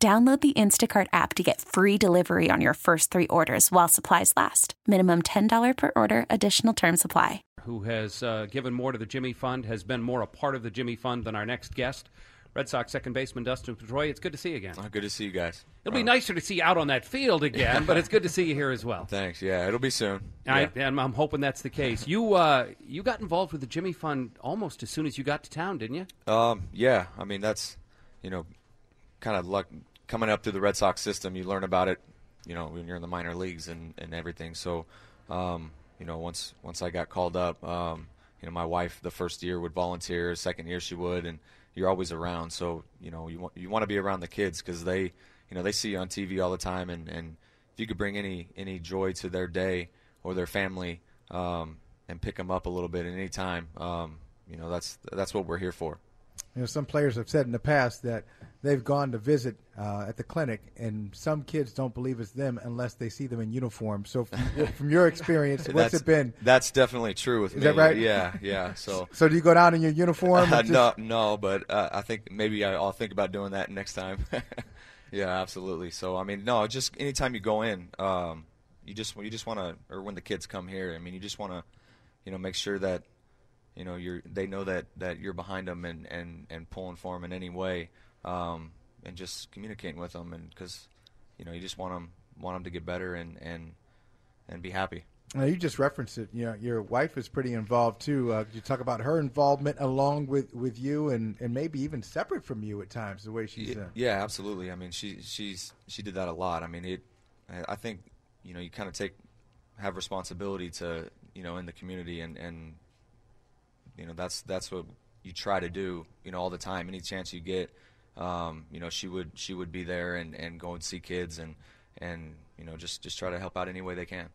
Download the Instacart app to get free delivery on your first three orders while supplies last. Minimum $10 per order, additional term supply. Who has uh, given more to the Jimmy Fund, has been more a part of the Jimmy Fund than our next guest. Red Sox second baseman Dustin Pedroia. It's good to see you again. Oh, good to see you guys. It'll be nicer to see you out on that field again, but it's good to see you here as well. Thanks. Yeah, it'll be soon. I, Yeah. and I'm hoping that's the case. You uh, you got involved with the Jimmy Fund almost as soon as you got to town, didn't you? Um, yeah, I mean that's, you know, kind of luck coming up through the Red Sox system. You learn about it, you know, when you're in the minor leagues and, and everything. So, um, you know, once once I got called up, um, you know, my wife the first year would volunteer, second year she would, and you're always around. So, you know, you want you want to be around the kids because they, you know, they see you on TV all the time, and and if you could bring any any joy to their day or their family, um, and pick them up a little bit at any time, um, you know, that's that's what we're here for. You know, some players have said in the past that they've gone to visit uh, at the clinic, and some kids don't believe it's them unless they see them in uniform. So, from, from your experience, what's it been? That's definitely true with Is me. that right? Yeah, yeah. So, So, do you go down in your uniform? uh, and no, no, but uh, I think maybe I'll think about doing that next time. yeah, absolutely. So, I mean, no, just anytime you go in, um, you just you just want to, or when the kids come here, I mean, you just want to, you know, make sure that you know you're they know that that you're behind them and and and pulling for them in any way, um, and just communicating with them, and because you know you just want them want them to get better and and and be happy. Now, you just referenced it. You know, your wife is pretty involved too. Uh, could you talk about her involvement along with, with you, and, and maybe even separate from you at times, the way she's. Yeah, Uh, yeah, absolutely. I mean, she she's she did that a lot. I mean, it. I think you know you kind of take have responsibility to you know in the community and and you know that's that's what you try to do you know all the time any chance you get um, you know she would she would be there and and go and see kids and and you know just just try to help out any way they can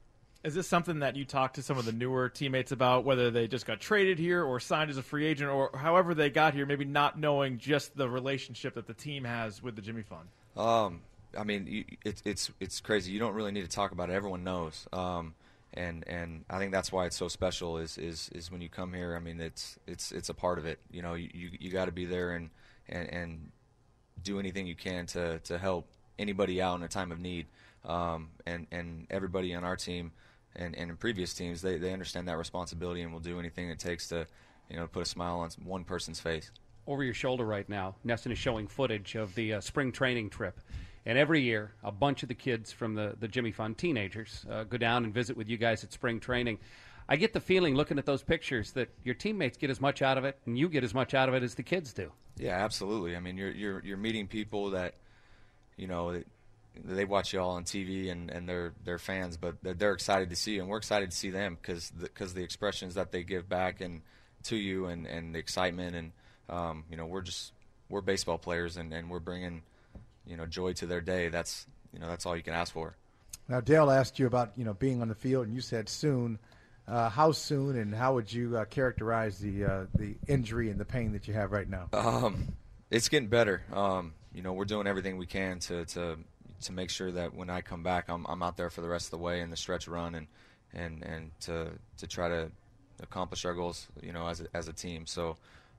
Is this something that you talk to some of the newer teammates about, whether they just got traded here or signed as a free agent, or however they got here, maybe not knowing just the relationship that the team has with the Jimmy Fund? Um, I mean, you, it's it's it's crazy. You don't really need to talk about it. Everyone knows. Um, and and I think that's why it's so special. Is is is when you come here. I mean, it's it's it's a part of it. You know, you you, you got to be there and, and and do anything you can to to help anybody out in a time of need. Um, and and everybody on our team and, and in previous teams, they, they understand that responsibility and will do anything it takes to, you know, put a smile on one person's face. over your shoulder right now, NESN is showing footage of the uh, spring training trip. And every year, a bunch of the kids from the, the Jimmy Fund teenagers uh, go down and visit with you guys at spring training. I get the feeling, looking at those pictures, that your teammates get as much out of it and you get as much out of it as the kids do. Yeah, absolutely. I mean, you're you're you're meeting people that, you know, they watch you all on TV and, and they're they're fans, but they're, they're excited to see you, and we're excited to see them because because the, expressions that they give back and to you and, and the excitement and um, you know we're just we're baseball players and, and we're bringing you know joy to their day. That's you know that's all you can ask for. Now, Dale asked you about you know being on the field, and you said soon. Uh, how soon, and how would you uh, characterize the uh, the injury and the pain that you have right now? Um, it's getting better. Um, you know, we're doing everything we can to, to to make sure that when I come back, I'm I'm out there for the rest of the way in the stretch run and and and to to try to accomplish our goals. You know, as a, as a team. So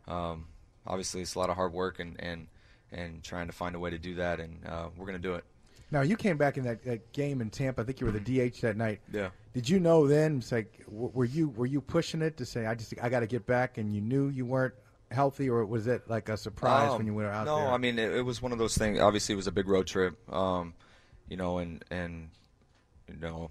um, obviously, it's a lot of hard work and and and trying to find a way to do that, and uh, we're gonna do it. Now, you came back in that, that game in Tampa. I think you were the DH that night. Yeah. Did you know then? It's like, were you were you pushing it to say, I just I got to get back, and you knew you weren't healthy, or was it like a surprise Um, when you went out no, there? I mean it, it was one of those things. Obviously, it was a big road trip. Um, you know, and and you know,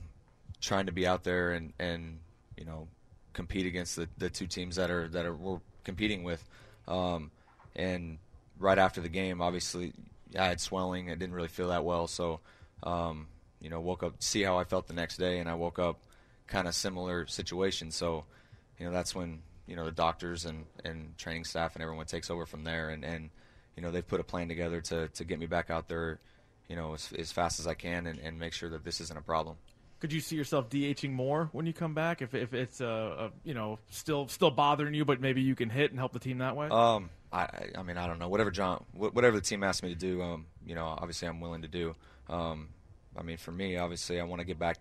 trying to be out there and and you know, compete against the, the two teams that are that are we're competing with. Um, and right after the game, obviously, I had swelling. I didn't really feel that well, so um, you know, woke up see how I felt the next day, and I woke up kind of similar situation. So, you know, that's when you know the doctors and, and training staff and everyone takes over from there, and, and you know they've put a plan together to, to get me back out there, you know, as, as fast as I can and, and make sure that this isn't a problem. Could you see yourself DHing more when you come back if, if it's uh, you know still still bothering you, but maybe you can hit and help the team that way? Um, I, I mean, I don't know. Whatever John, whatever the team asks me to do, um, you know, obviously I'm willing to do. Um, I mean, for me, obviously, I want to get back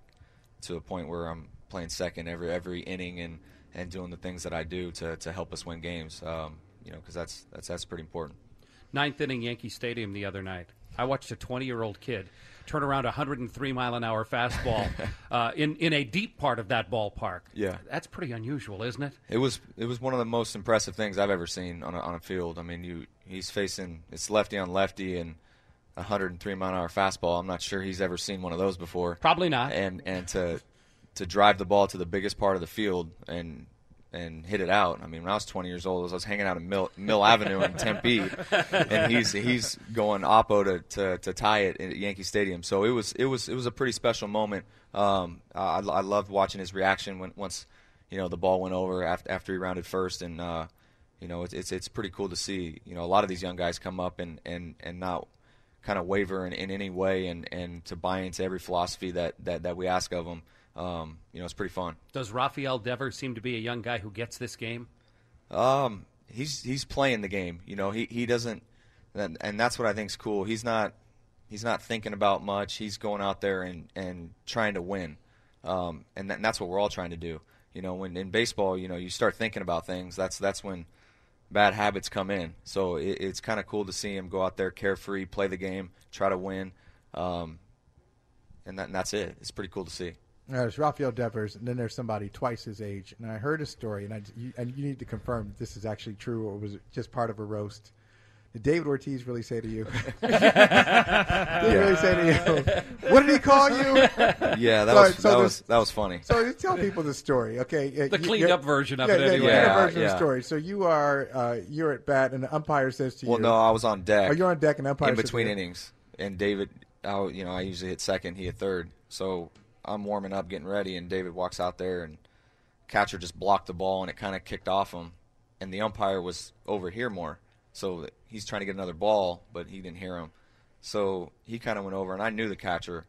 to a point where I'm playing second every every inning and, and doing the things that I do to, to help us win games. Um, you know, because that's that's that's pretty important. Ninth inning Yankee Stadium the other night. I watched a 20 year old kid turn around a 103 mile an hour fastball uh, in in a deep part of that ballpark. Yeah, that's pretty unusual, isn't it? It was it was one of the most impressive things I've ever seen on a, on a field. I mean, you he's facing it's lefty on lefty and 103 mile an hour fastball. I'm not sure he's ever seen one of those before. Probably not. And and to to drive the ball to the biggest part of the field and and hit it out. I mean, when I was 20 years old, I was hanging out in Mill, Mill Avenue in Tempe, and he's he's going oppo to, to, to tie it at Yankee Stadium. So it was it was it was a pretty special moment. Um, I, I loved watching his reaction when once you know the ball went over after, after he rounded first, and uh, you know it's, it's it's pretty cool to see. You know, a lot of these young guys come up and and and not kind of waver in, in any way, and and to buy into every philosophy that that, that we ask of them um, you know, it's pretty fun. Does Rafael Devers seem to be a young guy who gets this game? Um, he's he's playing the game. You know, he he doesn't, and, and that's what I think is cool. He's not he's not thinking about much. He's going out there and and trying to win, um, and, that, and that's what we're all trying to do. You know, when in baseball, you know, you start thinking about things. That's that's when bad habits come in. So it, it's kind of cool to see him go out there carefree, play the game, try to win, um, and, that, and that's it. It's pretty cool to see. There's Rafael Devers, and then there's somebody twice his age. And I heard a story, and I you, and you need to confirm this is actually true or was it just part of a roast. Did David Ortiz really say to you? did yeah. he really say to you? What did he call you? Yeah, that was so that was that was funny. So tell people the story, okay? The cleaned up version of yeah, it, anyway. Yeah, yeah, version of the story. So you are uh, you're at bat, and the umpire says to well, you. Well, no, I was on deck. Oh, you're on deck, and umpire in between innings, and David, I, you know, I usually hit second, he hit third. So I'm warming up, getting ready, and David walks out there, and catcher just blocked the ball, and it kind of kicked off him, and the umpire was over here more, so he's trying to get another ball, but he didn't hear him, so he kind of went over, and I knew the catcher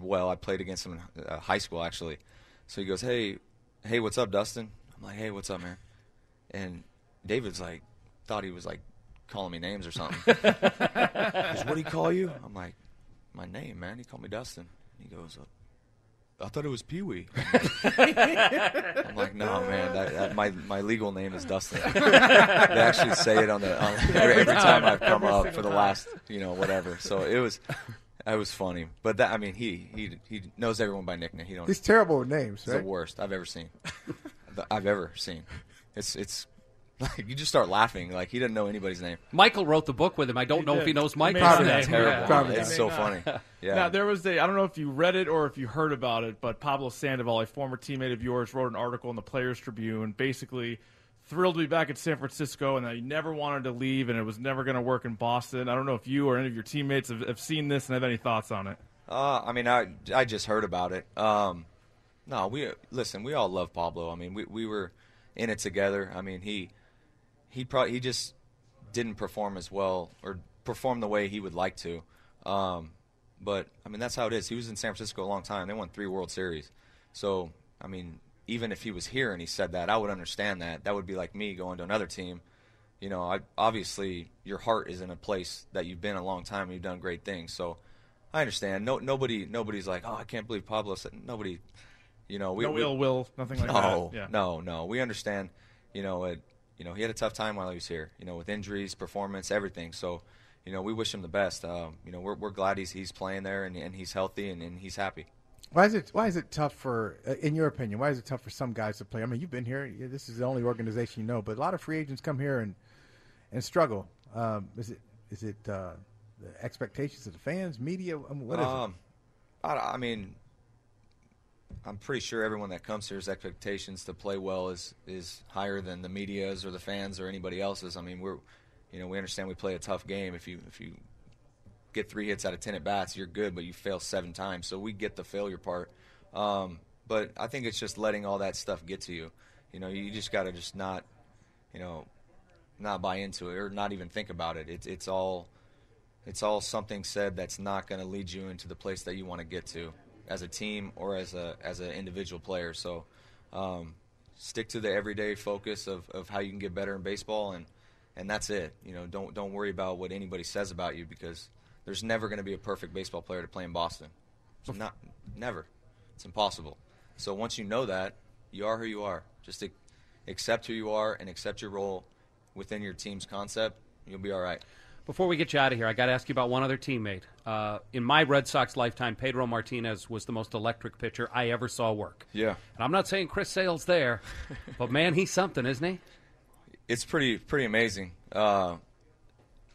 well. I played against him in uh, high school actually, so he goes, "Hey, hey, what's up, Dustin?" I'm like, "Hey, what's up, man?" And David's like, thought he was like calling me names or something. goes, what do he call you? I'm like, my name, man. He called me Dustin. He goes, I thought it was Pee Wee. I'm like, no, man. That, that, my my legal name is Dustin. they actually say it on the on, every, every, time I've come up for the last, you know, whatever. So it was, it was funny. But that, I mean, he he he knows everyone by nickname. He don't. He's terrible with names. He's right? the worst I've ever seen. I've ever seen. It's it's like you just start laughing. Like he doesn't know anybody's name. Michael wrote the book with him. I don't he know did. if he knows Michael's Probably name. terrible. Probably it's not. so funny. Yeah. Now there was a I don't know if you read it or if you heard about it, but Pablo Sandoval, a former teammate of yours, wrote an article in the Players Tribune, basically thrilled to be back at San Francisco and that he never wanted to leave and it was never going to work in Boston. I don't know if you or any of your teammates have, have seen this and have any thoughts on it. Uh, I mean, I I just heard about it. Um, no, we listen. We all love Pablo. I mean, we we were in it together. I mean, he he probably he just didn't perform as well or perform the way he would like to. Um, but I mean, that's how it is. He was in San Francisco a long time. They won three World Series. So I mean, even if he was here and he said that, I would understand that. That would be like me going to another team. You know, I, obviously your heart is in a place that you've been a long time and you've done great things. So I understand. No, nobody, nobody's like, oh, I can't believe Pablo said. Nobody, you know, we, no we, ill will, nothing like no, that. Yeah. no, no. We understand. You know, it, you know, he had a tough time while he was here. You know, with injuries, performance, everything. So, you know, we wish him the best. Um, you know, we're, we're glad he's he's playing there and, and he's healthy and, and he's happy. Why is it Why is it tough for, uh, in your opinion, why is it tough for some guys to play? I mean, you've been here. This is the only organization you know, but a lot of free agents come here and and struggle. Um, is it is it uh, the expectations of the fans, media? I mean, what is um, it? I, I mean, I'm pretty sure everyone that comes here's expectations to play well is is higher than the media's or the fans or anybody else's. I mean, we're, you know, we understand we play a tough game. If you if you get three hits out of ten at bats, you're good, but you fail seven times. So we get the failure part. Um, but I think it's just letting all that stuff get to you. You know, you just got to just not, you know, not buy into it or not even think about it. It's it's all it's all something said that's not going to lead you into the place that you want to get to as a team or as a as an individual player. So um, stick to the everyday focus of, of how you can get better in baseball and and that's it. You know, don't don't worry about what anybody says about you because there's never going to be a perfect baseball player to play in Boston. It's not never. It's impossible. So once you know that, you are who you are. Just ac- accept who you are and accept your role within your team's concept. You'll be all right. Before we get you out of here, I got to ask you about one other teammate. Uh, in my Red Sox lifetime, Pedro Martinez was the most electric pitcher I ever saw work. Yeah. And I'm not saying Chris Sale's there, but man, he's something, isn't he? It's pretty pretty amazing. Uh,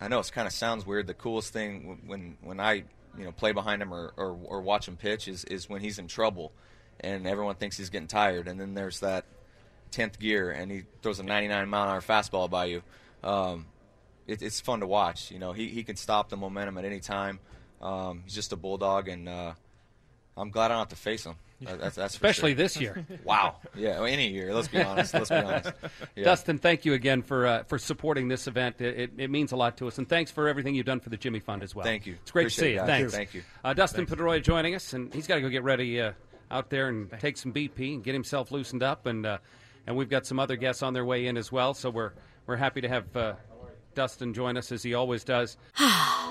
I know it kind of sounds weird. The coolest thing when when I you know play behind him or, or, or watch him pitch is, is when he's in trouble, and everyone thinks he's getting tired, and then there's that tenth gear, and he throws a 99 mile an hour fastball by you. Um, it, it's fun to watch. You know, he he can stop the momentum at any time. Um, he's just a bulldog, and uh, I'm glad I don't have to face him. That's, that's Especially sure. this year. Wow. Yeah. well, Any year. Let's be honest. Let's be honest. Yeah. Dustin, thank you again for uh, for supporting this event. It, it, it means a lot to us, and thanks for everything you've done for the Jimmy Fund as well. Thank you. It's great Appreciate to see you. Thanks. Thank you. Uh, Dustin Pedroia joining us, and he's got to go get ready uh, out there and take some BP and get himself loosened up, and uh, and we've got some other guests on their way in as well. So we're we're happy to have uh, Dustin join us as he always does.